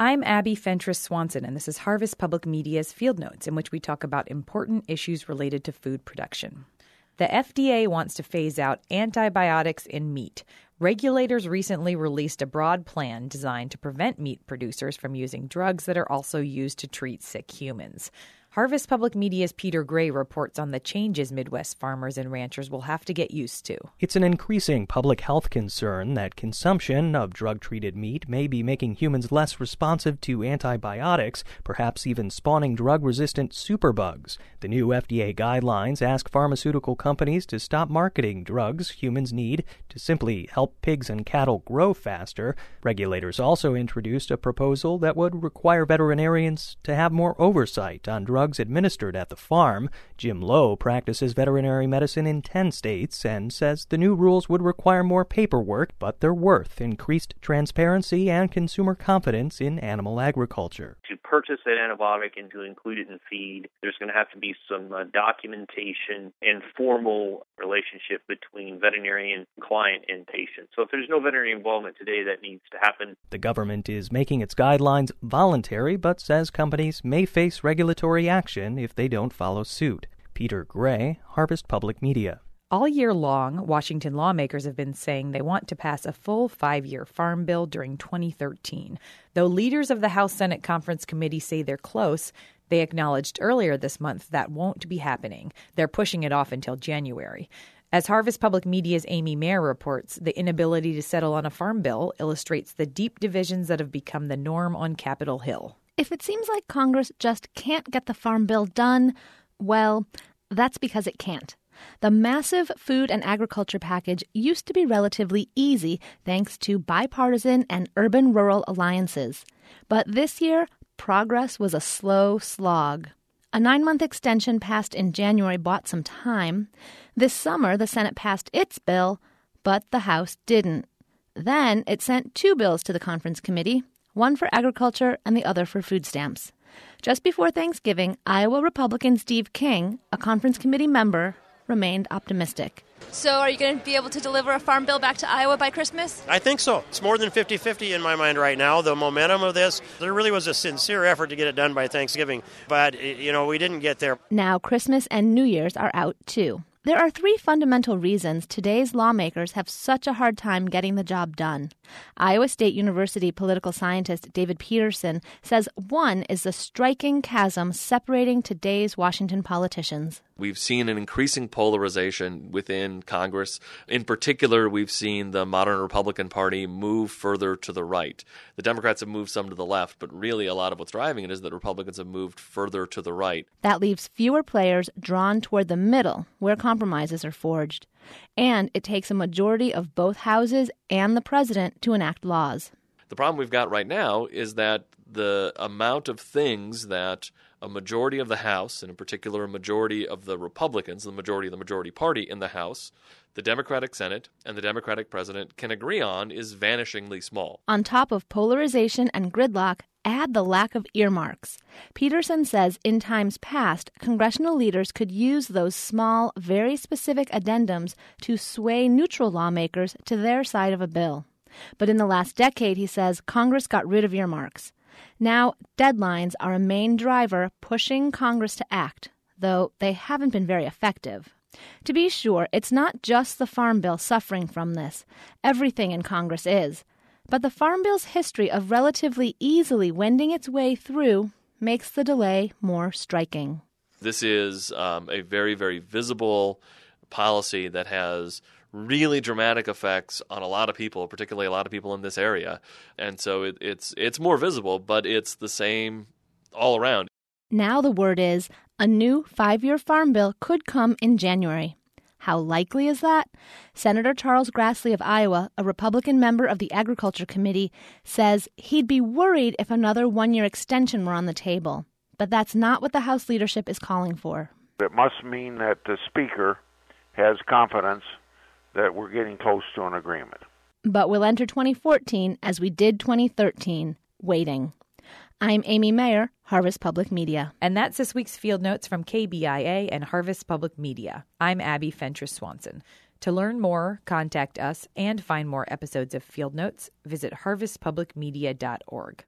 I'm Abby Fentress Swanson, and this is Harvest Public Media's Field Notes, in which we talk about important issues related to food production. The FDA wants to phase out antibiotics in meat. Regulators recently released a broad plan designed to prevent meat producers from using drugs that are also used to treat sick humans. Harvest Public Media's Peter Gray reports on the changes Midwest farmers and ranchers will have to get used to. It's an increasing public health concern that consumption of drug treated meat may be making humans less responsive to antibiotics, perhaps even spawning drug resistant superbugs. The new FDA guidelines ask pharmaceutical companies to stop marketing drugs humans need to simply help pigs and cattle grow faster. Regulators also introduced a proposal that would require veterinarians to have more oversight on drugs drugs administered at the farm. Jim Lowe practices veterinary medicine in 10 states and says the new rules would require more paperwork, but they're worth increased transparency and consumer confidence in animal agriculture. To purchase an antibiotic and to include it in feed, there's going to have to be some uh, documentation and formal relationship between veterinarian, client, and patient. So if there's no veterinary involvement today, that needs to happen. The government is making its guidelines voluntary, but says companies may face regulatory action if they don't follow suit. Peter Gray, Harvest Public Media. All year long, Washington lawmakers have been saying they want to pass a full five year farm bill during 2013. Though leaders of the House Senate Conference Committee say they're close, they acknowledged earlier this month that won't be happening. They're pushing it off until January. As Harvest Public Media's Amy Mayer reports, the inability to settle on a farm bill illustrates the deep divisions that have become the norm on Capitol Hill. If it seems like Congress just can't get the Farm Bill done, well, that's because it can't. The massive food and agriculture package used to be relatively easy thanks to bipartisan and urban rural alliances. But this year, progress was a slow slog. A nine month extension passed in January bought some time. This summer, the Senate passed its bill, but the House didn't. Then it sent two bills to the conference committee one for agriculture and the other for food stamps. Just before Thanksgiving, Iowa Republican Steve King, a conference committee member, remained optimistic. So, are you going to be able to deliver a farm bill back to Iowa by Christmas? I think so. It's more than 50 50 in my mind right now. The momentum of this, there really was a sincere effort to get it done by Thanksgiving, but, you know, we didn't get there. Now, Christmas and New Year's are out too. There are three fundamental reasons today's lawmakers have such a hard time getting the job done. Iowa State University political scientist David Peterson says one is the striking chasm separating today's Washington politicians. We've seen an increasing polarization within Congress. In particular, we've seen the modern Republican Party move further to the right. The Democrats have moved some to the left, but really a lot of what's driving it is that Republicans have moved further to the right. That leaves fewer players drawn toward the middle, where compromises are forged. And it takes a majority of both houses and the president to enact laws. The problem we've got right now is that the amount of things that a majority of the House, and in particular a majority of the Republicans, the majority of the majority party in the House, the Democratic Senate, and the Democratic President can agree on is vanishingly small. On top of polarization and gridlock, add the lack of earmarks. Peterson says in times past, congressional leaders could use those small, very specific addendums to sway neutral lawmakers to their side of a bill. But in the last decade, he says, Congress got rid of earmarks. Now, deadlines are a main driver pushing Congress to act, though they haven't been very effective. To be sure, it's not just the Farm Bill suffering from this. Everything in Congress is. But the Farm Bill's history of relatively easily wending its way through makes the delay more striking. This is um, a very, very visible policy that has really dramatic effects on a lot of people, particularly a lot of people in this area. And so it, it's it's more visible, but it's the same all around. Now the word is a new five-year farm bill could come in January. How likely is that? Senator Charles Grassley of Iowa, a Republican member of the Agriculture Committee, says he'd be worried if another one year extension were on the table. But that's not what the House leadership is calling for. It must mean that the Speaker has confidence that we're getting close to an agreement. But we'll enter 2014 as we did 2013, waiting. I'm Amy Mayer, Harvest Public Media. And that's this week's Field Notes from KBIA and Harvest Public Media. I'm Abby Fentress Swanson. To learn more, contact us, and find more episodes of Field Notes, visit harvestpublicmedia.org.